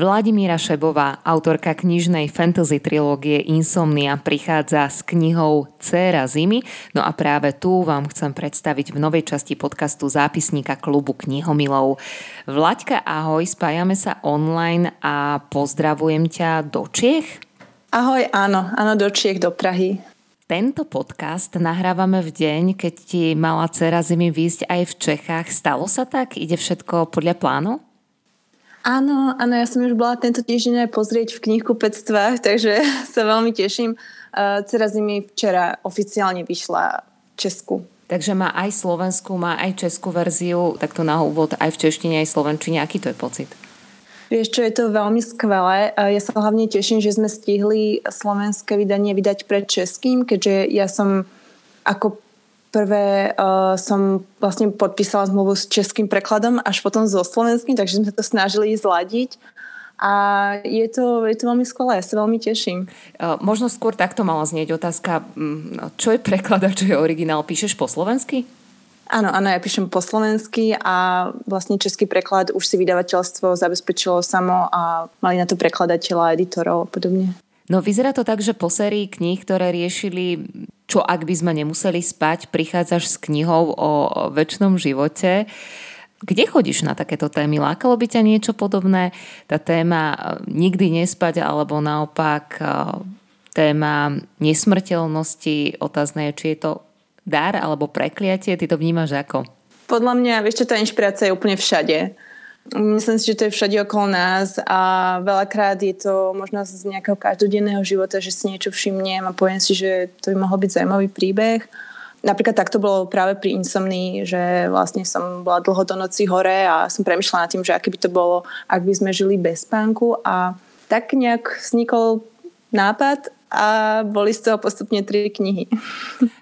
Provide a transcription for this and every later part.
Vladimíra Šebová, autorka knižnej fantasy trilógie Insomnia, prichádza s knihou Céra zimy, no a práve tu vám chcem predstaviť v novej časti podcastu zápisníka klubu knihomilov. Vlaďka, ahoj, spájame sa online a pozdravujem ťa do Čiech. Ahoj, áno, áno, do Čiech, do Prahy. Tento podcast nahrávame v deň, keď ti mala dcera zimy výjsť aj v Čechách. Stalo sa tak? Ide všetko podľa plánu? Áno, áno, ja som už bola tento týždeň aj pozrieť v knihkupectvách, takže sa veľmi teším. Cera zimy včera oficiálne vyšla v Česku. Takže má aj slovenskú, má aj českú verziu, takto na úvod aj v češtine, aj slovenčine. Aký to je pocit? Vieš čo, je to veľmi skvelé. Ja sa hlavne teším, že sme stihli slovenské vydanie vydať pred českým, keďže ja som ako prvé uh, som vlastne podpísala zmluvu s českým prekladom, až potom so slovenským, takže sme to snažili zladiť. A je to, je to veľmi skvelé, ja sa veľmi teším. Uh, možno skôr takto mala znieť otázka, mm, čo je preklad a čo je originál? Píšeš po slovensky? Áno, áno, ja píšem po slovensky a vlastne český preklad už si vydavateľstvo zabezpečilo samo a mali na to prekladateľa, editorov a podobne. No vyzerá to tak, že po sérii kníh, ktoré riešili, čo ak by sme nemuseli spať, prichádzaš s knihou o väčšnom živote. Kde chodíš na takéto témy? Lákalo by ťa niečo podobné? Tá téma e, nikdy nespať alebo naopak e, téma nesmrteľnosti. Otázne je, či je to dar alebo prekliatie? Ty to vnímaš ako? Podľa mňa, vieš čo, tá inšpirácia je úplne všade. Myslím si, že to je všade okolo nás a veľakrát je to možno z nejakého každodenného života, že si niečo všimnem a poviem si, že to by mohol byť zaujímavý príbeh. Napríklad takto bolo práve pri Insomnii, že vlastne som bola dlho do noci hore a som premyšľala nad tým, že aké by to bolo, ak by sme žili bez spánku a tak nejak vznikol nápad a boli z toho postupne tri knihy.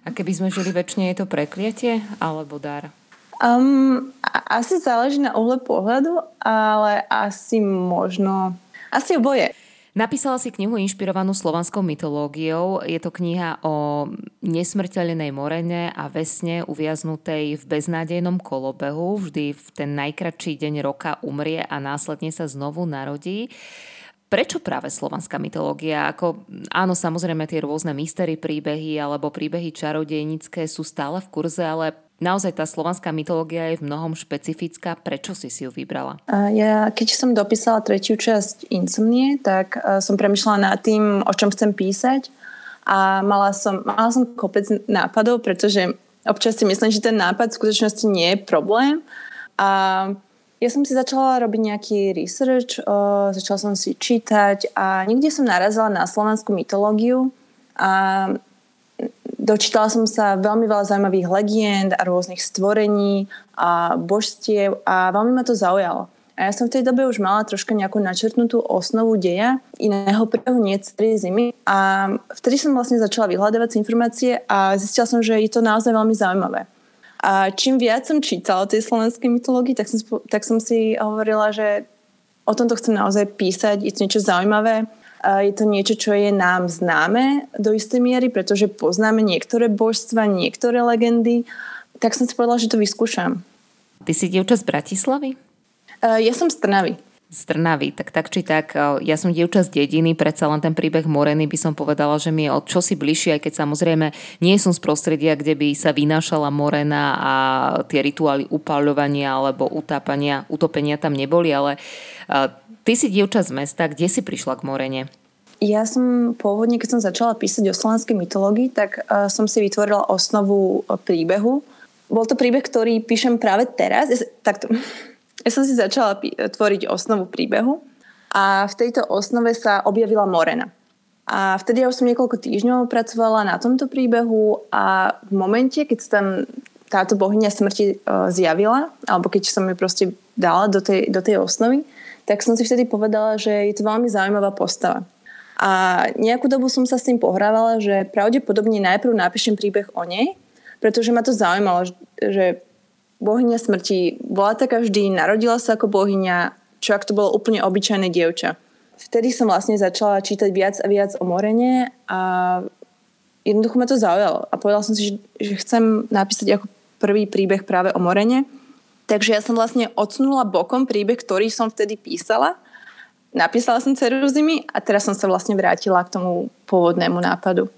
A keby sme žili väčšine, je to prekliatie alebo dar? Um, asi záleží na uhle pohľadu, ale asi možno... Asi oboje. Napísala si knihu inšpirovanú slovanskou mytológiou. Je to kniha o nesmrteľnej morene a vesne uviaznutej v beznádejnom kolobehu. Vždy v ten najkračší deň roka umrie a následne sa znovu narodí. Prečo práve slovanská mytológia? Ako, áno, samozrejme tie rôzne mystery príbehy alebo príbehy čarodejnické sú stále v kurze, ale naozaj tá slovanská mytológia je v mnohom špecifická. Prečo si si ju vybrala? Ja, keď som dopísala tretiu časť Insomnie, tak som premyšľala nad tým, o čom chcem písať a mala som, mala som kopec nápadov, pretože občas si myslím, že ten nápad v skutočnosti nie je problém a ja som si začala robiť nejaký research, o, začala som si čítať a niekde som narazila na slovanskú mytológiu a dočítala som sa veľmi veľa zaujímavých legend a rôznych stvorení a božstiev a veľmi ma to zaujalo. A ja som v tej dobe už mala troška nejakú načrtnutú osnovu deja iného príbehu, nie celej zimy. A vtedy som vlastne začala vyhľadávať informácie a zistila som, že je to naozaj veľmi zaujímavé. A čím viac som čítala o tej slovenskej mytológii, tak som, tak som si hovorila, že o tomto chcem naozaj písať, je to niečo zaujímavé, je to niečo, čo je nám známe do istej miery, pretože poznáme niektoré božstva, niektoré legendy, tak som si povedala, že to vyskúšam. Ty si dievča z Bratislavy? Ja som z Trnavy z Trnavy. Tak tak či tak, e, ja som dievča z dediny, predsa len ten príbeh Moreny by som povedala, že mi je od čosi bližšie, aj keď samozrejme nie som z prostredia, kde by sa vynášala Morena a tie rituály upáľovania alebo utápania, utopenia tam neboli, ale e, ty si dievča z mesta, kde si prišla k Morene? Ja som pôvodne, keď som začala písať o slovenskej mytológii, tak uh, som si vytvorila osnovu príbehu. Bol to príbeh, ktorý píšem práve teraz. Takto, ja som si začala tvoriť osnovu príbehu a v tejto osnove sa objavila Morena. A vtedy ja už som niekoľko týždňov pracovala na tomto príbehu a v momente, keď sa tam táto bohyňa smrti e, zjavila, alebo keď som ju proste dala do tej, do tej osnovy, tak som si vtedy povedala, že je to veľmi zaujímavá postava. A nejakú dobu som sa s tým pohrávala, že pravdepodobne najprv napíšem príbeh o nej, pretože ma to zaujímalo, že bohyňa smrti bola taká vždy, narodila sa ako bohyňa, čo ak to bolo úplne obyčajné dievča. Vtedy som vlastne začala čítať viac a viac o Morene a jednoducho ma to zaujalo. A povedala som si, že, že chcem napísať ako prvý príbeh práve o Morene. Takže ja som vlastne odsunula bokom príbeh, ktorý som vtedy písala. Napísala som Ceru zimy a teraz som sa vlastne vrátila k tomu pôvodnému nápadu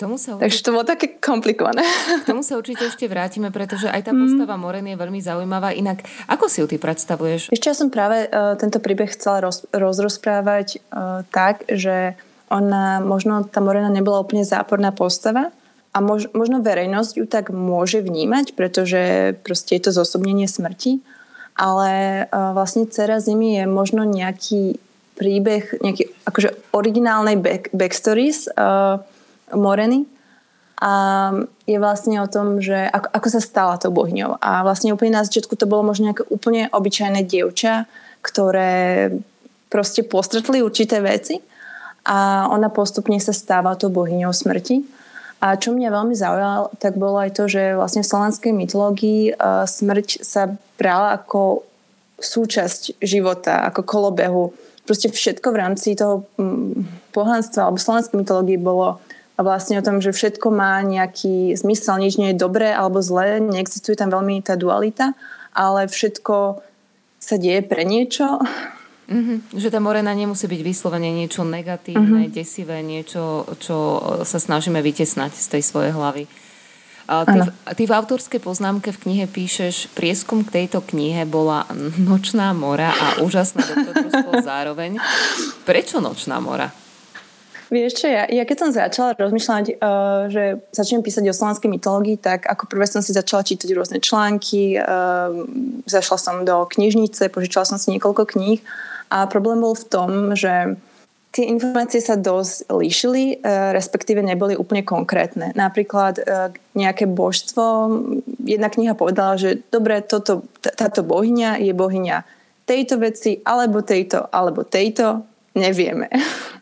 tomu sa určite... Takže to bolo také komplikované. K tomu sa určite ešte vrátime, pretože aj tá postava mm. Moren je veľmi zaujímavá. Inak, ako si ju ty predstavuješ? Ešte ja som práve uh, tento príbeh chcela roz, rozrozprávať uh, tak, že ona, možno tá Morena nebola úplne záporná postava, a mož, možno verejnosť ju tak môže vnímať, pretože proste je to zosobnenie smrti, ale uh, vlastne Cera zimy je možno nejaký príbeh, nejaký akože originálnej back, backstories uh, Moreny a je vlastne o tom, že ako, ako sa stala tou bohňou. A vlastne úplne na začiatku to bolo možno nejaké úplne obyčajné dievča, ktoré proste postretli určité veci a ona postupne sa stáva tou bohyňou smrti. A čo mňa veľmi zaujalo, tak bolo aj to, že vlastne v slovanskej mytológii uh, smrť sa brala ako súčasť života, ako kolobehu. Proste všetko v rámci toho um, alebo slovanskej mytológie bolo a vlastne o tom, že všetko má nejaký zmysel, nič nie je dobré alebo zlé, neexistuje tam veľmi tá dualita, ale všetko sa deje pre niečo. Mm-hmm. Že tá morena nemusí byť vyslovene niečo negatívne, mm-hmm. desivé, niečo, čo sa snažíme vytesnať z tej svojej hlavy. A ty, v, ty v autorskej poznámke v knihe píšeš, prieskum k tejto knihe bola nočná mora a úžasná dobrodružstvo zároveň. Prečo nočná mora? Vieš čo, ja, ja keď som začala rozmýšľať, uh, že začnem písať o slovanskej mytológii, tak ako prvé som si začala čítať rôzne články, uh, zašla som do knižnice, požičala som si niekoľko kníh a problém bol v tom, že tie informácie sa dosť líšili, uh, respektíve neboli úplne konkrétne. Napríklad uh, nejaké božstvo, jedna kniha povedala, že dobre, toto, táto bohyňa je bohyňa tejto veci, alebo tejto, alebo tejto, nevieme.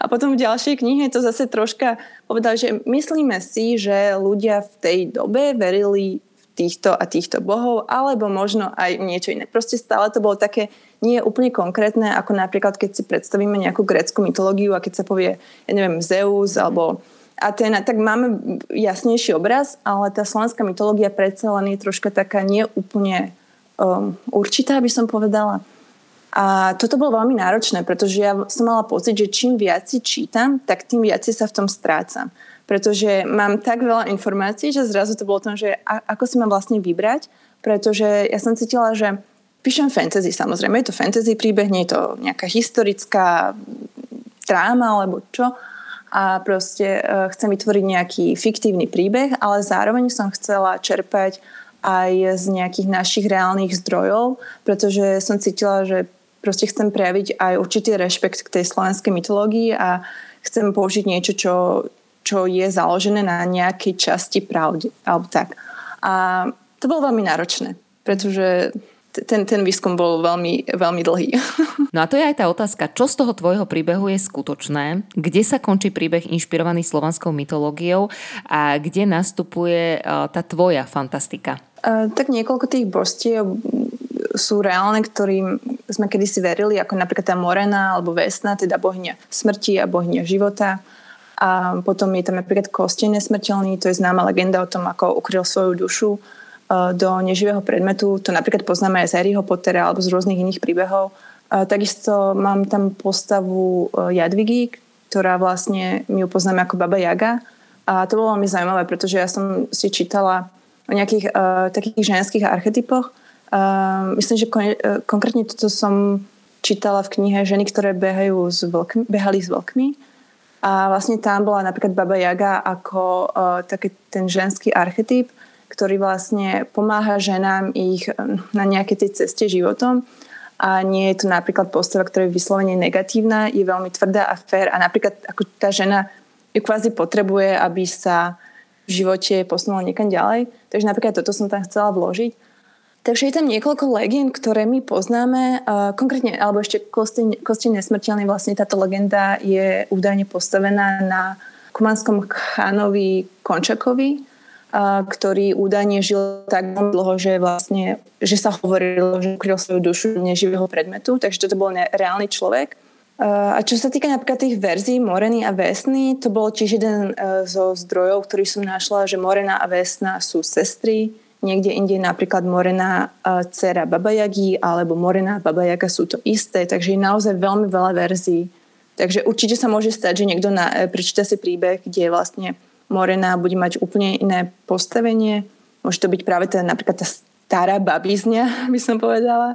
A potom v ďalšej knihe to zase troška povedal, že myslíme si, že ľudia v tej dobe verili v týchto a týchto bohov, alebo možno aj niečo iné. Proste stále to bolo také nie úplne konkrétne, ako napríklad keď si predstavíme nejakú grécku mytológiu a keď sa povie, ja neviem, Zeus alebo Atena, tak máme jasnejší obraz, ale tá slovenská mytológia predsa len je troška taká neúplne um, určitá, by som povedala. A toto bolo veľmi náročné, pretože ja som mala pocit, že čím viac si čítam, tak tým viac sa v tom strácam. Pretože mám tak veľa informácií, že zrazu to bolo o tom, že ako si mám vlastne vybrať, pretože ja som cítila, že píšem fantasy samozrejme, je to fantasy príbeh, nie je to nejaká historická dráma alebo čo a proste uh, chcem vytvoriť nejaký fiktívny príbeh, ale zároveň som chcela čerpať aj z nejakých našich reálnych zdrojov, pretože som cítila, že proste chcem prejaviť aj určitý rešpekt k tej slovenskej mytológii a chcem použiť niečo, čo, čo je založené na nejakej časti pravdy, alebo tak. A to bolo veľmi náročné, pretože ten, ten výskum bol veľmi, veľmi dlhý. No a to je aj tá otázka, čo z toho tvojho príbehu je skutočné, kde sa končí príbeh inšpirovaný slovanskou mytológiou a kde nastupuje tá tvoja fantastika? Uh, tak niekoľko tých božstiev sú reálne, ktorým sme kedysi verili, ako napríklad tá Morena alebo Vesna, teda bohňa smrti a bohňa života. A potom je tam napríklad Kostien nesmrteľný, to je známa legenda o tom, ako ukryl svoju dušu e, do neživého predmetu. To napríklad poznáme aj z Harryho Pottera alebo z rôznych iných príbehov. A takisto mám tam postavu e, Jadvigy, ktorá vlastne my ju poznáme ako Baba Jaga. A to bolo veľmi zaujímavé, pretože ja som si čítala o nejakých uh, takých ženských archetypoch, Uh, myslím, že kon, uh, konkrétne toto som čítala v knihe Ženy, ktoré behajú s vlkmi, behali s vlkmi. A vlastne tam bola napríklad Baba Jaga ako uh, taký ten ženský archetyp, ktorý vlastne pomáha ženám ich na nejakej tej ceste životom. A nie je to napríklad postava, ktorá je vyslovene negatívna, je veľmi tvrdá a fér a napríklad ako tá žena ju kvázi potrebuje, aby sa v živote posunula niekam ďalej. Takže napríklad toto som tam chcela vložiť. Takže je tam niekoľko legend, ktoré my poznáme. Konkrétne, alebo ešte Kosti nesmrteľný, vlastne táto legenda je údajne postavená na kumanskom chánovi Končakovi. ktorý údajne žil tak dlho, že vlastne, že sa hovorilo, že ukryl svoju dušu neživého predmetu, takže toto bol reálny človek. A čo sa týka napríklad tých verzií Moreny a Vesny, to bol tiež jeden e, zo zdrojov, ktorý som našla, že Morena a Vesna sú sestry, niekde inde napríklad Morena dcera Baba Yagi alebo Morena a Baba Yaga sú to isté, takže je naozaj veľmi veľa verzií. Takže určite sa môže stať, že niekto na, e, prečíta si príbeh, kde vlastne Morena bude mať úplne iné postavenie. Môže to byť práve tá, napríklad tá stará babizňa, by som povedala.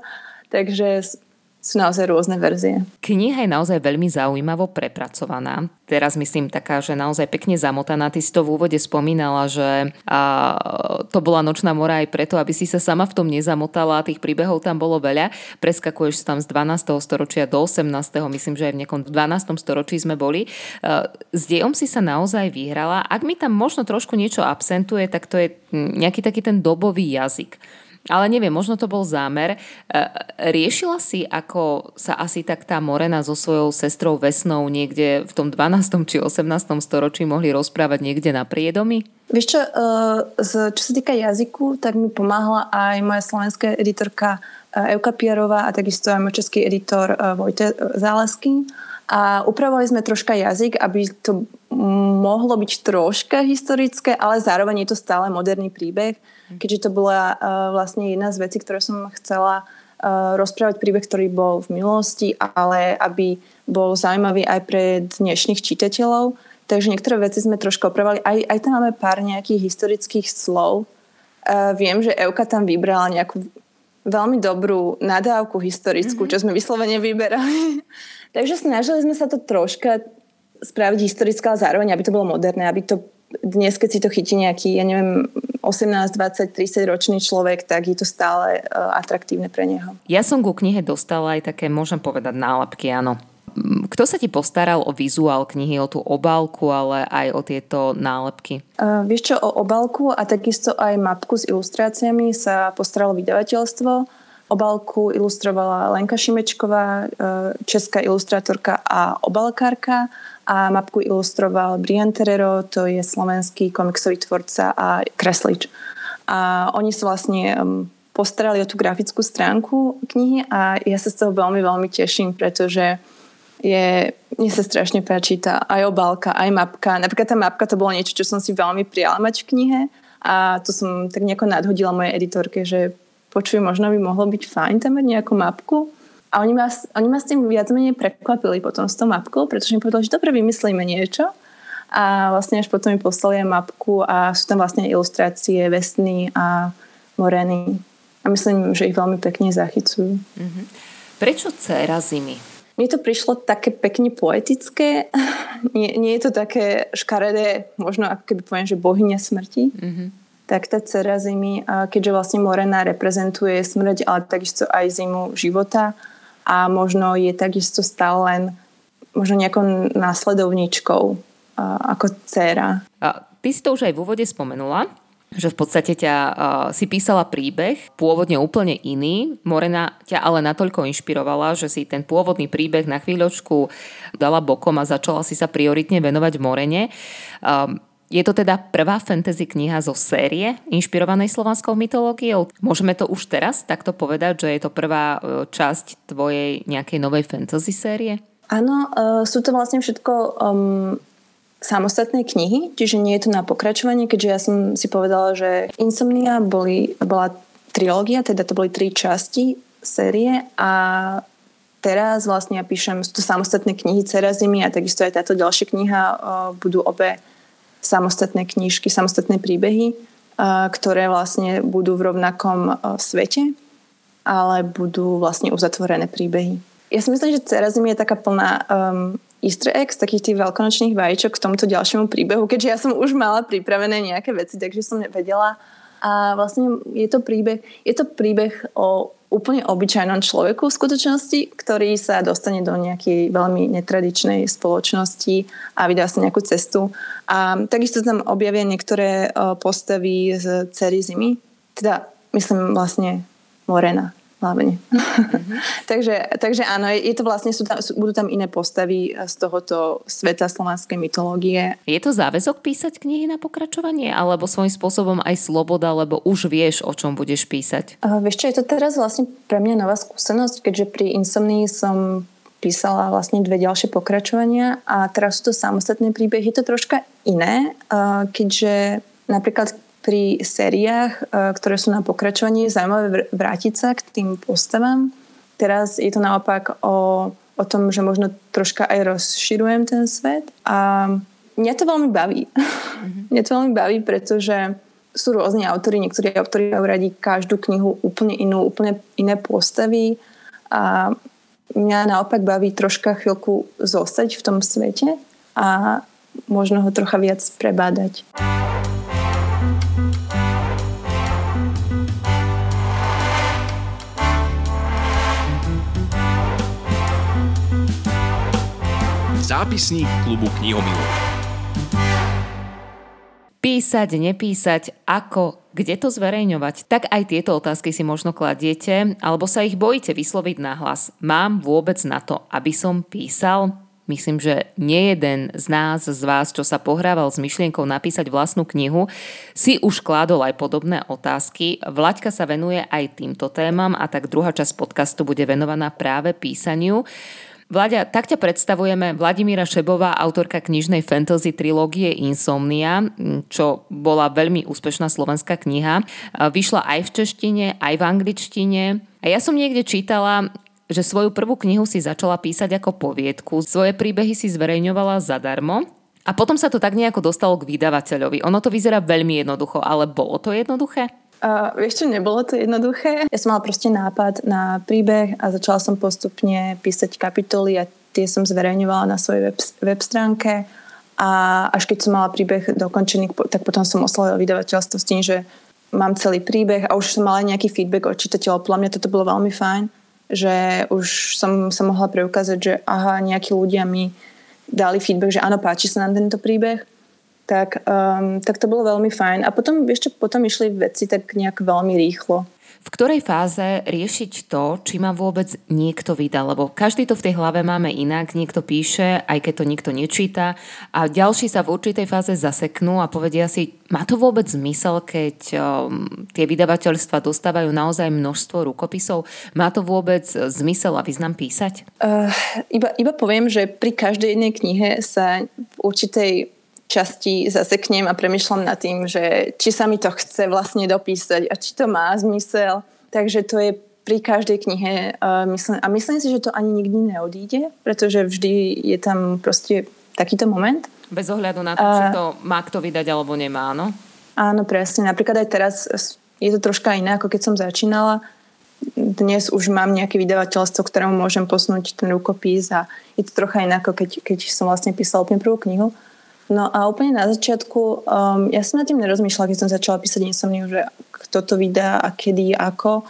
Takže sú naozaj rôzne verzie. Kniha je naozaj veľmi zaujímavo prepracovaná. Teraz myslím taká, že naozaj pekne zamotaná. Ty si to v úvode spomínala, že a, to bola nočná mora aj preto, aby si sa sama v tom nezamotala. Tých príbehov tam bolo veľa. Preskakuješ tam z 12. storočia do 18. Myslím, že aj v nejakom 12. storočí sme boli. S dejom si sa naozaj vyhrala. Ak mi tam možno trošku niečo absentuje, tak to je nejaký taký ten dobový jazyk. Ale neviem, možno to bol zámer. E, riešila si, ako sa asi tak tá Morena so svojou sestrou Vesnou niekde v tom 12. či 18. storočí mohli rozprávať niekde na priedomi? Vieš čo, e, čo sa týka jazyku, tak mi pomáhala aj moja slovenská editorka e, Euka Pierová a takisto aj môj český editor Vojte Zálesky. A upravovali sme troška jazyk, aby to mohlo byť troška historické, ale zároveň je to stále moderný príbeh keďže to bola uh, vlastne jedna z vecí, ktoré som chcela uh, rozprávať príbeh, ktorý bol v minulosti, ale aby bol zaujímavý aj pre dnešných čitateľov. Takže niektoré veci sme trošku opravali. Aj, aj tam máme pár nejakých historických slov. Uh, viem, že Euka tam vybrala nejakú veľmi dobrú nadávku historickú, mm-hmm. čo sme vyslovene vyberali. Takže snažili sme sa to troška spraviť historické, ale zároveň, aby to bolo moderné, aby to dnes, keď si to chytí nejaký, ja neviem, 18, 20, 30 ročný človek, tak je to stále uh, atraktívne pre neho. Ja som ku knihe dostala aj také, môžem povedať, nálepky, áno. Kto sa ti postaral o vizuál knihy, o tú obálku, ale aj o tieto nálepky? Uh, vieš čo, o obálku a takisto aj mapku s ilustráciami sa postaralo vydavateľstvo. Obálku ilustrovala Lenka Šimečková, uh, česká ilustrátorka a obalkárka a mapku ilustroval Brian Terero, to je slovenský komiksový tvorca a kreslič. A oni sa vlastne um, postarali o tú grafickú stránku knihy a ja sa z toho veľmi, veľmi teším, pretože je, mne sa strašne páči tá aj obálka, aj mapka. Napríklad tá mapka to bolo niečo, čo som si veľmi prijala mať v knihe a to som tak nejako nadhodila mojej editorke, že počuj, možno by mohlo byť fajn tam mať nejakú mapku. A oni ma, oni ma s tým viac menej prekvapili potom s tou mapkou, pretože mi povedali, že dobre, vymyslíme niečo. A vlastne až potom mi poslali mapku a sú tam vlastne ilustrácie Vesny a Moreny. A myslím, že ich veľmi pekne zachycujú. Mm-hmm. Prečo Cera zimy? Mne to prišlo také pekne poetické. nie, nie je to také škaredé, možno ako keby poviem, že bohyňa smrti. Mm-hmm. Tak tá Cera zimy, keďže vlastne Morena reprezentuje smrť, ale takisto aj zimu života, a možno je takisto stále len možno nejakou následovničkou ako dcera. A ty si to už aj v úvode spomenula, že v podstate ťa uh, si písala príbeh, pôvodne úplne iný. Morena ťa ale natoľko inšpirovala, že si ten pôvodný príbeh na chvíľočku dala bokom a začala si sa prioritne venovať Morene. Um, je to teda prvá fantasy kniha zo série inšpirovanej slovanskou mytológiou? Môžeme to už teraz takto povedať, že je to prvá e, časť tvojej nejakej novej fantasy série? Áno, uh, sú to vlastne všetko um, samostatné knihy, čiže nie je to na pokračovanie, keďže ja som si povedala, že Insomnia boli, bola trilógia, teda to boli tri časti série a teraz vlastne ja píšem, sú to samostatné knihy Cera zimy a takisto aj táto ďalšia kniha uh, budú obe samostatné knižky, samostatné príbehy, ktoré vlastne budú v rovnakom svete, ale budú vlastne uzatvorené príbehy. Ja si myslím, že Cera zimy je taká plná um, easter eggs, takých tých veľkonočných vajíčok k tomuto ďalšiemu príbehu, keďže ja som už mala pripravené nejaké veci, takže som vedela. A vlastne je to príbeh, je to príbeh o úplne obyčajnom človeku v skutočnosti, ktorý sa dostane do nejakej veľmi netradičnej spoločnosti a vydá sa nejakú cestu. A takisto tam objavia niektoré postavy z cery zimy, teda myslím vlastne Morena. Hlavne. Mm-hmm. takže, takže áno, je, to vlastne, sú tam, sú, budú tam iné postavy z tohoto sveta slovanskej mytológie. Je to záväzok písať knihy na pokračovanie, alebo svojím spôsobom aj sloboda, lebo už vieš, o čom budeš písať? Uh, vieš čo, je to teraz vlastne pre mňa nová skúsenosť, keďže pri Insomnii som písala vlastne dve ďalšie pokračovania a teraz sú to samostatné príbehy. Je to troška iné, uh, keďže napríklad pri sériách, e, ktoré sú na pokračovanie, je zaujímavé vrátiť sa k tým postavám. Teraz je to naopak o, o tom, že možno troška aj rozširujem ten svet a mňa to veľmi baví. Mm-hmm. mňa to veľmi baví, pretože sú rôzni autory, niektorí autory majú radi každú knihu úplne inú, úplne iné postavy a mňa naopak baví troška chvíľku zostať v tom svete a možno ho trocha viac prebádať. Zápisník klubu knihomilov. Písať, nepísať, ako, kde to zverejňovať? Tak aj tieto otázky si možno kladiete, alebo sa ich bojíte vysloviť nahlas. Mám vôbec na to, aby som písal? Myslím, že nie jeden z nás, z vás, čo sa pohrával s myšlienkou napísať vlastnú knihu, si už kládol aj podobné otázky. Vlaďka sa venuje aj týmto témam a tak druhá časť podcastu bude venovaná práve písaniu. Vlaďa, tak ťa predstavujeme Vladimíra Šebová, autorka knižnej fantasy trilógie Insomnia, čo bola veľmi úspešná slovenská kniha. Vyšla aj v češtine, aj v angličtine. A ja som niekde čítala, že svoju prvú knihu si začala písať ako poviedku. Svoje príbehy si zverejňovala zadarmo. A potom sa to tak nejako dostalo k vydavateľovi. Ono to vyzerá veľmi jednoducho, ale bolo to jednoduché? Uh, vieš čo, nebolo to jednoduché. Ja som mala proste nápad na príbeh a začala som postupne písať kapitoly a tie som zverejňovala na svojej web, web stránke a až keď som mala príbeh dokončený, tak potom som oslovila vydavateľstvo s tým, že mám celý príbeh a už som mala nejaký feedback od čitateľov. Podľa mňa toto bolo veľmi fajn, že už som sa mohla preukázať, že aha, nejakí ľudia mi dali feedback, že áno, páči sa nám tento príbeh tak, um, tak to bolo veľmi fajn. A potom ešte potom išli veci tak nejak veľmi rýchlo. V ktorej fáze riešiť to, či ma vôbec niekto vydá? Lebo každý to v tej hlave máme inak, niekto píše, aj keď to nikto nečíta a ďalší sa v určitej fáze zaseknú a povedia si, má to vôbec zmysel, keď um, tie vydavateľstva dostávajú naozaj množstvo rukopisov? Má to vôbec zmysel a význam písať? Uh, iba, iba poviem, že pri každej jednej knihe sa v určitej časti zaseknem a premyšľam nad tým, že či sa mi to chce vlastne dopísať a či to má zmysel. Takže to je pri každej knihe uh, myslím, a myslím si, že to ani nikdy neodíde, pretože vždy je tam proste takýto moment. Bez ohľadu na to, uh, či to má kto vydať alebo nemá, no? Áno, presne. Napríklad aj teraz je to troška iné, ako keď som začínala. Dnes už mám nejaké vydavateľstvo, ktorému môžem posunúť ten rukopis a je to trocha iné, ako keď, keď som vlastne písala úplne prvú knihu. No a úplne na začiatku, um, ja som nad tým nerozmýšľala, keď som začala písať Insomniu, že kto to vydá a kedy, ako.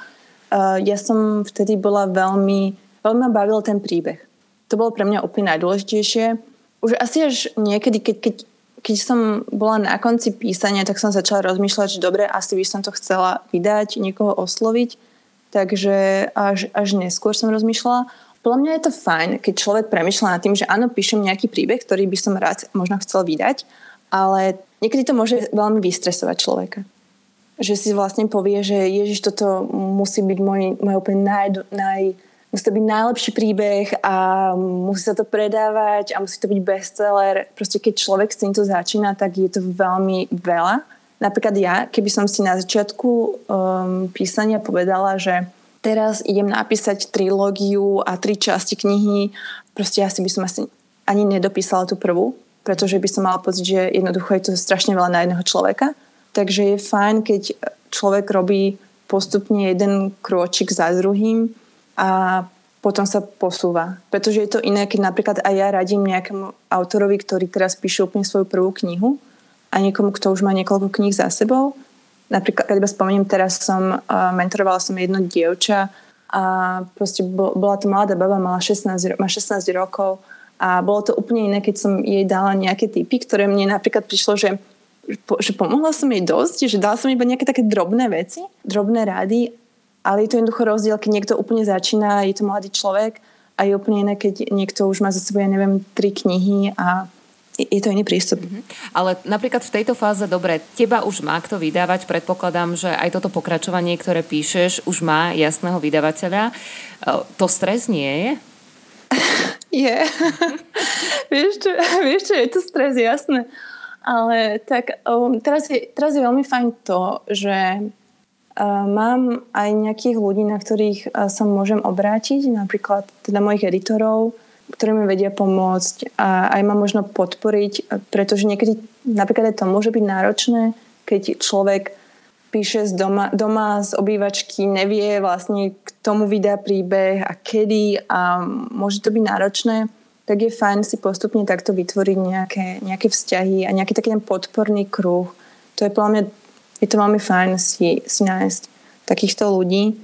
Uh, ja som vtedy bola veľmi, veľmi ma bavil ten príbeh. To bolo pre mňa úplne najdôležitejšie. Už asi až niekedy, keď, keď, keď som bola na konci písania, tak som začala rozmýšľať, že dobre, asi by som to chcela vydať, niekoho osloviť. Takže až, až neskôr som rozmýšľala. Podľa mňa je to fajn, keď človek premyšľa nad tým, že áno, píšem nejaký príbeh, ktorý by som rád možno chcel vydať, ale niekedy to môže veľmi vystresovať človeka. Že si vlastne povie, že Ježiš, toto musí byť môj, môj úplne naj, naj, musí to byť najlepší príbeh a musí sa to predávať a musí to byť bestseller. Proste keď človek s týmto začína, tak je to veľmi veľa. Napríklad ja, keby som si na začiatku um, písania povedala, že teraz idem napísať trilógiu a tri časti knihy, proste asi by som asi ani nedopísala tú prvú, pretože by som mala pocit, že jednoducho je to strašne veľa na jedného človeka. Takže je fajn, keď človek robí postupne jeden krôčik za druhým a potom sa posúva. Pretože je to iné, keď napríklad aj ja radím nejakému autorovi, ktorý teraz píše úplne svoju prvú knihu a niekomu, kto už má niekoľko kníh za sebou, Napríklad, keď spomeniem, teraz som uh, mentorovala som jedno dievča a proste bola to mladá baba, mala 16, má 16 rokov a bolo to úplne iné, keď som jej dala nejaké typy, ktoré mne napríklad prišlo, že, že pomohla som jej dosť, že dala som iba nejaké také drobné veci, drobné rady ale je to jednoducho rozdiel, keď niekto úplne začína, je to mladý človek a je úplne iné, keď niekto už má za sebou, ja neviem, tri knihy a je to iný prístup. Mm-hmm. Ale napríklad v tejto fáze, dobre, teba už má kto vydávať, predpokladám, že aj toto pokračovanie, ktoré píšeš, už má jasného vydavateľa. E, to stres nie je? je. vieš, čo, vieš čo, je to stres, jasné. Ale tak um, teraz, je, teraz je veľmi fajn to, že uh, mám aj nejakých ľudí, na ktorých uh, sa môžem obrátiť, napríklad teda mojich editorov, ktorí mi vedia pomôcť a aj ma možno podporiť, pretože niekedy napríklad aj to môže byť náročné, keď človek píše z doma, doma z obývačky, nevie vlastne k tomu vydá príbeh a kedy a môže to byť náročné tak je fajn si postupne takto vytvoriť nejaké, nejaké vzťahy a nejaký taký ten podporný kruh. To je podľa mňa, je to veľmi fajn si, si nájsť takýchto ľudí.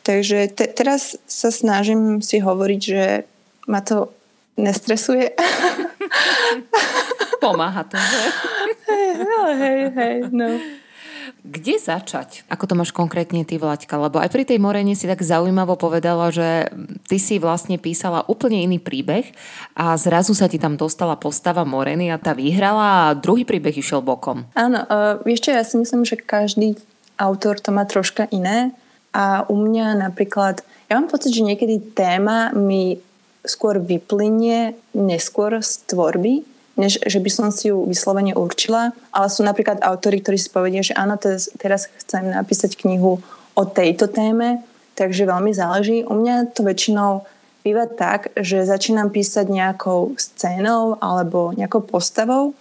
Takže te, teraz sa snažím si hovoriť, že ma to nestresuje. Pomáha to, že? Hej, hej, hej, no. Kde začať? Ako to máš konkrétne ty, Vlaďka? Lebo aj pri tej Morene si tak zaujímavo povedala, že ty si vlastne písala úplne iný príbeh a zrazu sa ti tam dostala postava Moreny a tá vyhrala a druhý príbeh išiel bokom. Áno, vieš čo, ja si myslím, že každý autor to má troška iné a u mňa napríklad, ja mám pocit, že niekedy téma mi skôr vyplynie neskôr z tvorby, než že by som si ju vyslovene určila. Ale sú napríklad autory, ktorí si povedia, že áno, teraz, chcem napísať knihu o tejto téme, takže veľmi záleží. U mňa to väčšinou býva tak, že začínam písať nejakou scénou alebo nejakou postavou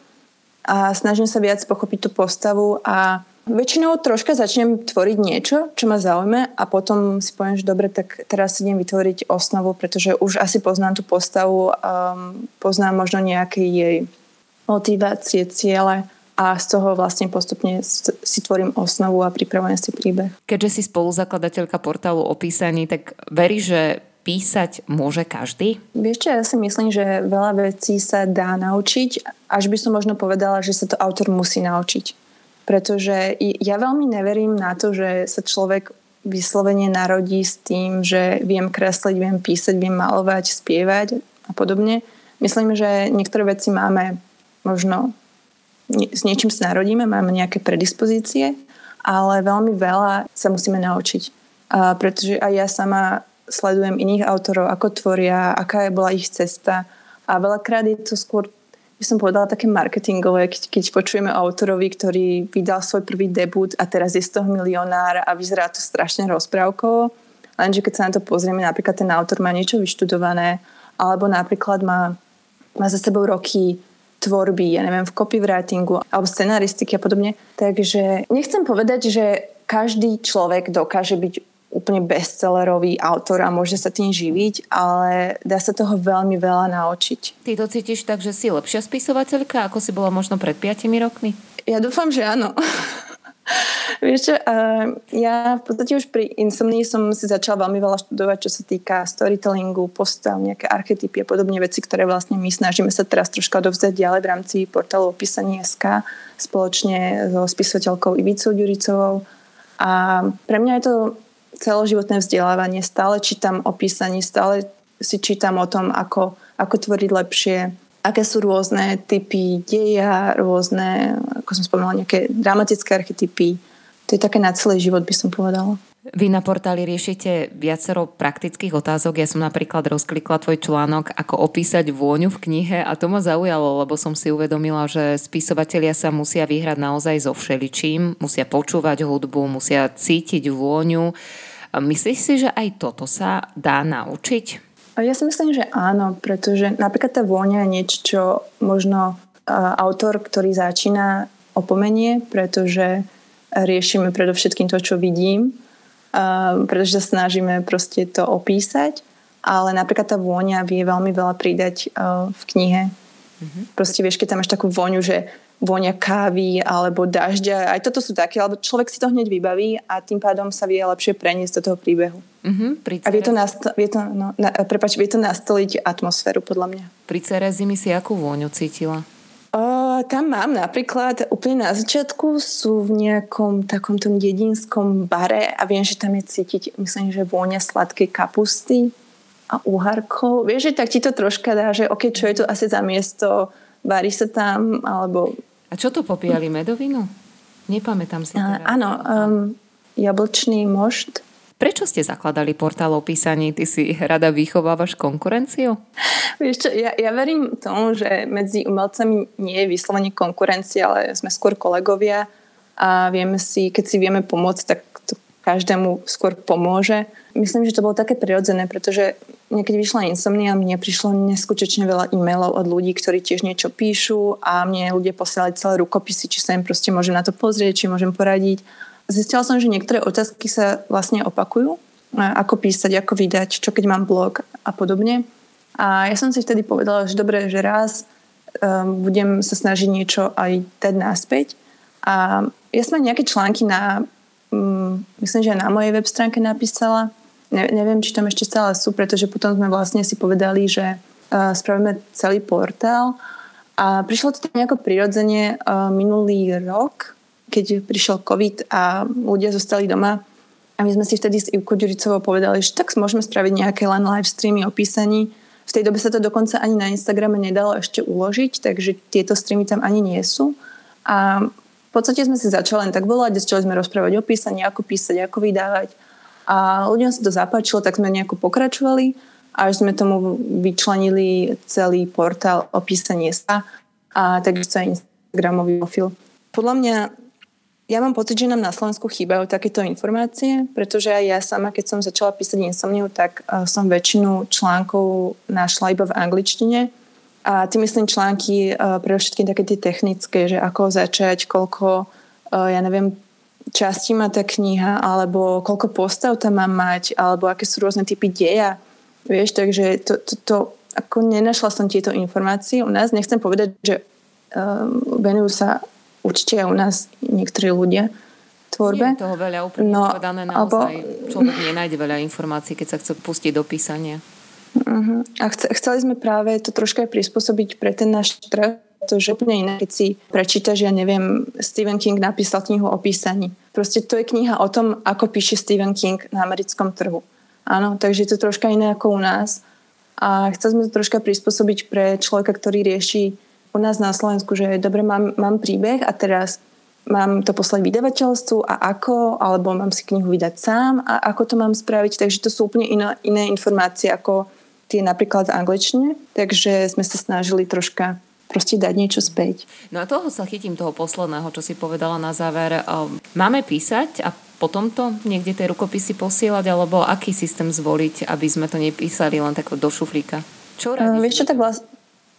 a snažím sa viac pochopiť tú postavu a Väčšinou troška začnem tvoriť niečo, čo ma zaujme a potom si poviem, že dobre, tak teraz si idem vytvoriť osnovu, pretože už asi poznám tú postavu, um, poznám možno nejaké jej motivácie, ciele a z toho vlastne postupne si tvorím osnovu a pripravujem si príbeh. Keďže si spoluzakladateľka portálu o písaní, tak verí, že písať môže každý? Vieš čo, ja si myslím, že veľa vecí sa dá naučiť, až by som možno povedala, že sa to autor musí naučiť pretože ja veľmi neverím na to, že sa človek vyslovene narodí s tým, že viem kresliť, viem písať, viem malovať, spievať a podobne. Myslím, že niektoré veci máme možno s niečím sa narodíme, máme nejaké predispozície, ale veľmi veľa sa musíme naučiť. A pretože aj ja sama sledujem iných autorov, ako tvoria, aká je bola ich cesta a veľakrát je to skôr by som povedala také marketingové, keď, keď počujeme autorovi, ktorý vydal svoj prvý debut a teraz je z toho milionár a vyzerá to strašne rozprávkovo. Lenže keď sa na to pozrieme, napríklad ten autor má niečo vyštudované alebo napríklad má, má za sebou roky tvorby, ja neviem, v copywritingu alebo scenaristiky a podobne. Takže nechcem povedať, že každý človek dokáže byť úplne bestsellerový autor a môže sa tým živiť, ale dá sa toho veľmi veľa naučiť. Ty to cítiš tak, že si lepšia spisovateľka, ako si bola možno pred 5 rokmi? Ja dúfam, že áno. Vieš čo, uh, ja v podstate už pri Insomnii som si začala veľmi veľa študovať, čo sa týka storytellingu, postav, nejaké archetypy a podobne veci, ktoré vlastne my snažíme sa teraz troška dovzdať ďalej v rámci portálu opísanie SK spoločne so spisovateľkou Ivicou Ďuricovou. A pre mňa je to celoživotné vzdelávanie, stále čítam o písaní, stále si čítam o tom, ako, ako tvoriť lepšie, aké sú rôzne typy deja, rôzne, ako som spomínala, nejaké dramatické archetypy. To je také na celý život, by som povedala. Vy na portáli riešite viacero praktických otázok. Ja som napríklad rozklikla tvoj článok, ako opísať vôňu v knihe a to ma zaujalo, lebo som si uvedomila, že spisovatelia sa musia vyhrať naozaj so všeličím, musia počúvať hudbu, musia cítiť vôňu. Myslíš si, že aj toto sa dá naučiť? Ja si myslím, že áno, pretože napríklad tá vôňa je niečo, čo možno autor, ktorý začína opomenie, pretože riešime predovšetkým to, čo vidím pretože sa snažíme proste to opísať, ale napríklad tá vôňa vie veľmi veľa pridať v knihe. Mm-hmm. Proste vieš, keď tam máš takú vôňu, že vôňa kávy alebo dažďa, aj toto sú také, alebo človek si to hneď vybaví a tým pádom sa vie lepšie preniesť do toho príbehu. Mm-hmm, a vie to, nasto- vie, to, no, na, prepáč, vie to nastoliť atmosféru, podľa mňa. Pri Cerezimi si akú vôňu cítila? Uh, tam mám napríklad úplne na začiatku sú v nejakom takom tom dedinskom bare a viem, že tam je cítiť, myslím, že vôňa sladkej kapusty a uharkov. Vieš, že tak ti to troška dá, že ok, čo je to asi za miesto, varí sa tam, alebo... A čo to popíjali, medovinu? Nepamätám si. Uh, áno, um, jablčný mošt Prečo ste zakladali portál o písaní? Ty si rada vychovávaš konkurenciu? Vieš čo, ja, ja verím tomu, že medzi umelcami nie je vyslovene konkurencia, ale sme skôr kolegovia a vieme si, keď si vieme pomôcť, tak to každému skôr pomôže. Myslím, že to bolo také prirodzené, pretože niekedy vyšla insomnia, mne prišlo neskutočne veľa e-mailov od ľudí, ktorí tiež niečo píšu a mne ľudia posielali celé rukopisy, či sa im proste môžem na to pozrieť, či môžem poradiť Zistila som, že niektoré otázky sa vlastne opakujú. Ako písať, ako vydať, čo keď mám blog a podobne. A ja som si vtedy povedala, že dobre, že raz um, budem sa snažiť niečo aj dať naspäť. A ja som nejaké články na, um, myslím, že na mojej web stránke napísala. Ne, neviem, či tam ešte stále sú, pretože potom sme vlastne si povedali, že uh, spravíme celý portál. A prišlo to tak nejako prirodzene uh, minulý rok, keď prišiel COVID a ľudia zostali doma. A my sme si vtedy s Ivkou Ďuricovou povedali, že tak môžeme spraviť nejaké len live streamy o písaní. V tej dobe sa to dokonca ani na Instagrame nedalo ešte uložiť, takže tieto streamy tam ani nie sú. A v podstate sme si začali len tak volať, začali sme rozprávať o písaní, ako písať, ako vydávať. A ľuďom sa to zapáčilo, tak sme nejako pokračovali až sme tomu vyčlenili celý portál o písaní sa a takisto aj Instagramový profil. Podľa mňa ja mám pocit, že nám na Slovensku chýbajú takéto informácie, pretože aj ja sama, keď som začala písať insomniu, tak uh, som väčšinu článkov našla iba v angličtine. A tým myslím články uh, pre všetky také tie technické, že ako začať, koľko, uh, ja neviem, časti má tá kniha, alebo koľko postav tam mám mať, alebo aké sú rôzne typy deja. Vieš, takže to, to, to ako nenašla som tieto informácie. U nás nechcem povedať, že um, venujú sa určite aj u nás niektorí ľudia tvorbe. Je toho veľa úplne no, povedané naozaj. Alebo... Človek nenájde veľa informácií, keď sa chce pustiť do písania. Uh-huh. A chce, chceli sme práve to troška aj prispôsobiť pre ten náš trh, to je úplne iné, keď si prečítaš, ja neviem, Stephen King napísal knihu o písaní. Proste to je kniha o tom, ako píše Stephen King na americkom trhu. Áno, takže je to troška iné ako u nás. A chceli sme to troška prispôsobiť pre človeka, ktorý rieši u nás na Slovensku, že dobre, mám, mám príbeh a teraz mám to poslať vydavateľstvu a ako, alebo mám si knihu vydať sám a ako to mám spraviť. Takže to sú úplne iné, iné informácie ako tie napríklad v angličtine. Takže sme sa snažili troška proste dať niečo späť. No a toho sa chytím, toho posledného, čo si povedala na záver. Ehm, máme písať a potom to niekde tie rukopisy posielať, alebo aký systém zvoliť, aby sme to nepísali len tak do šuflíka? Čo uh, vieš čo, tak vlastne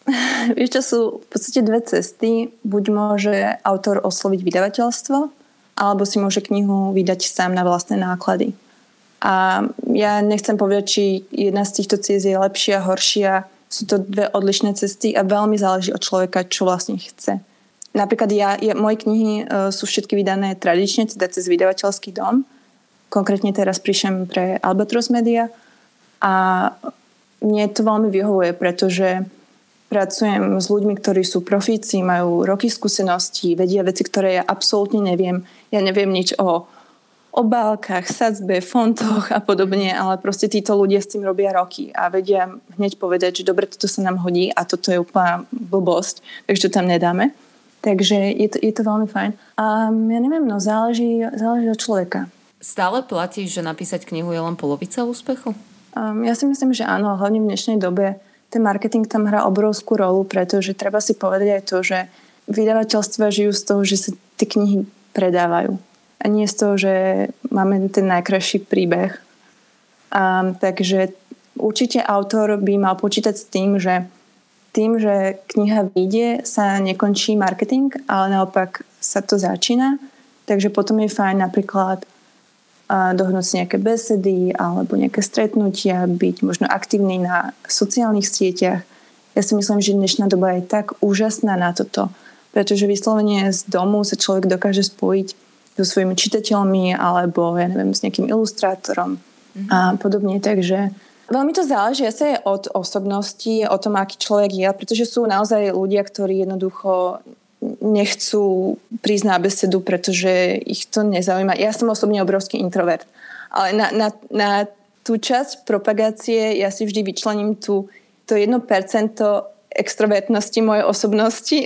Vieš čo, sú v podstate dve cesty. Buď môže autor osloviť vydavateľstvo, alebo si môže knihu vydať sám na vlastné náklady. A ja nechcem povedať, či jedna z týchto ciest je lepšia, horšia. Sú to dve odlišné cesty a veľmi záleží od človeka, čo vlastne chce. Napríklad ja, ja moje knihy uh, sú všetky vydané tradične, teda cez vydavateľský dom. Konkrétne teraz prišem pre Albatros Media a mne to veľmi vyhovuje, pretože Pracujem s ľuďmi, ktorí sú profíci, majú roky skúseností, vedia veci, ktoré ja absolútne neviem. Ja neviem nič o obálkach, sadzbe, fontoch a podobne, ale proste títo ľudia s tým robia roky a vedia hneď povedať, že dobre, toto sa nám hodí a toto je úplná blbosť, takže to tam nedáme. Takže je to, je to veľmi fajn. A ja neviem, no záleží, záleží od človeka. Stále platí, že napísať knihu je len polovica úspechu? Um, ja si myslím, že áno, hlavne v dnešnej dobe ten marketing tam hrá obrovskú rolu, pretože treba si povedať aj to, že vydavateľstva žijú z toho, že sa tie knihy predávajú. A nie z toho, že máme ten najkrajší príbeh. A, takže určite autor by mal počítať s tým, že tým, že kniha vyjde, sa nekončí marketing, ale naopak sa to začína. Takže potom je fajn napríklad dohnúť si nejaké besedy alebo nejaké stretnutia, byť možno aktívny na sociálnych sieťach. Ja si myslím, že dnešná doba je tak úžasná na toto, pretože vyslovene z domu sa človek dokáže spojiť so svojimi čitateľmi alebo, ja neviem, s nejakým ilustrátorom mm-hmm. a podobne. Takže veľmi to záleží asi aj od osobnosti, o tom, aký človek je, pretože sú naozaj ľudia, ktorí jednoducho nechcú prísť na besedu, pretože ich to nezaujíma. Ja som osobne obrovský introvert, ale na, na, na tú časť propagácie ja si vždy vyčlením tú, to 1% extrovertnosti mojej osobnosti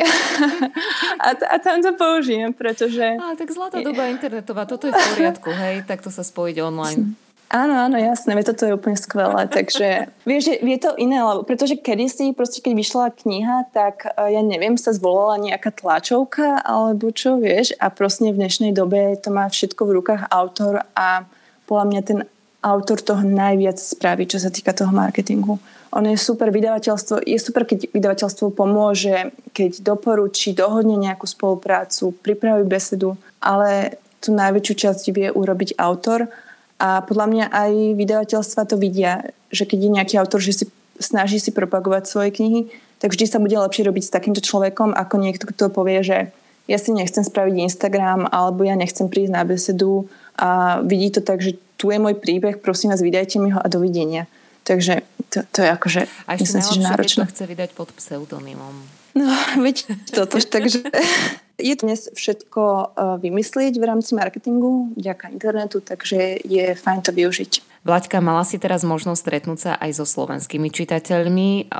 a, a tam to použijem, pretože... A, tak zlatá doba internetová, toto je v poriadku, hej, takto sa spojiť online. Áno, áno, jasné, toto je úplne skvelé, takže vieš, je, je to iné, lebo, pretože kedysi, proste keď vyšla kniha, tak e, ja neviem, sa zvolala nejaká tlačovka alebo čo, vieš, a proste v dnešnej dobe to má všetko v rukách autor a podľa mňa ten autor toho najviac spraví, čo sa týka toho marketingu. Ono je super vydavateľstvo, je super, keď vydavateľstvo pomôže, keď doporučí, dohodne nejakú spoluprácu, pripraví besedu, ale tú najväčšiu časť vie urobiť autor a podľa mňa aj vydavateľstva to vidia, že keď je nejaký autor, že si snaží si propagovať svoje knihy, tak vždy sa bude lepšie robiť s takýmto človekom, ako niekto, kto povie, že ja si nechcem spraviť Instagram, alebo ja nechcem prísť na besedu a vidí to tak, že tu je môj príbeh, prosím vás, vydajte mi ho a dovidenia. Takže to, to je akože, a myslím si, že náročné. chce vydať pod pseudonymom. No, veď toto, takže je dnes všetko e, vymyslieť v rámci marketingu vďaka internetu, takže je fajn to využiť. Vlaďka, mala si teraz možnosť stretnúť sa aj so slovenskými čitateľmi.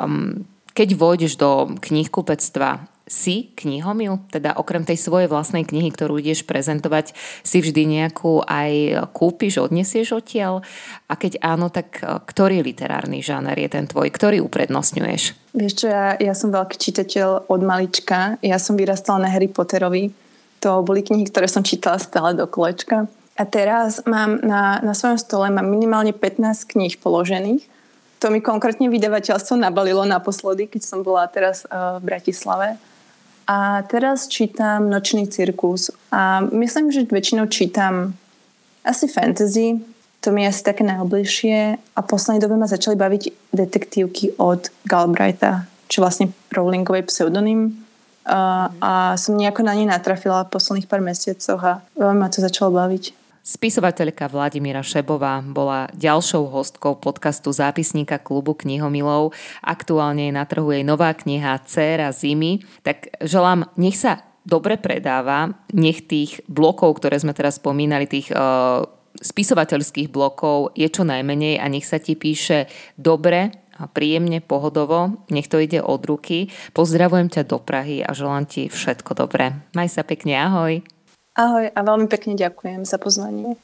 Keď vôjdeš do knihkupectva, si knihomil? Teda okrem tej svojej vlastnej knihy, ktorú ideš prezentovať, si vždy nejakú aj kúpiš, odnesieš odtiaľ? A keď áno, tak e, ktorý literárny žáner je ten tvoj? Ktorý uprednostňuješ? Vieš čo, ja, ja som veľký čitateľ od malička. Ja som vyrastala na Harry Potterovi. To boli knihy, ktoré som čítala stále do kolečka. A teraz mám na, na svojom stole mám minimálne 15 kníh položených. To mi konkrétne vydavateľstvo nabalilo naposledy, keď som bola teraz uh, v Bratislave. A teraz čítam Nočný cirkus a myslím, že väčšinou čítam asi fantasy, to mi je asi také najbližšie a v poslednej dobe ma začali baviť detektívky od Galbraitha, čo vlastne Rowlingovej pseudonym a, a som nejako na ne natrafila v posledných pár mesiacoch a veľmi ma to začalo baviť. Spisovateľka Vladimíra Šebová bola ďalšou hostkou podcastu zápisníka klubu knihomilov. Aktuálne je na trhu jej nová kniha Céra zimy. Tak želám, nech sa dobre predáva, nech tých blokov, ktoré sme teraz spomínali, tých uh, spisovateľských blokov je čo najmenej a nech sa ti píše dobre, a príjemne, pohodovo, nech to ide od ruky. Pozdravujem ťa do Prahy a želám ti všetko dobré. Maj sa pekne, ahoj. Ahoj a veľmi pekne ďakujem za pozvanie.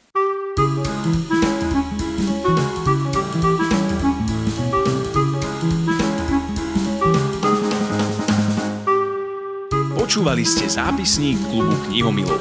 Počúvali ste zápisník klubu knihomilov.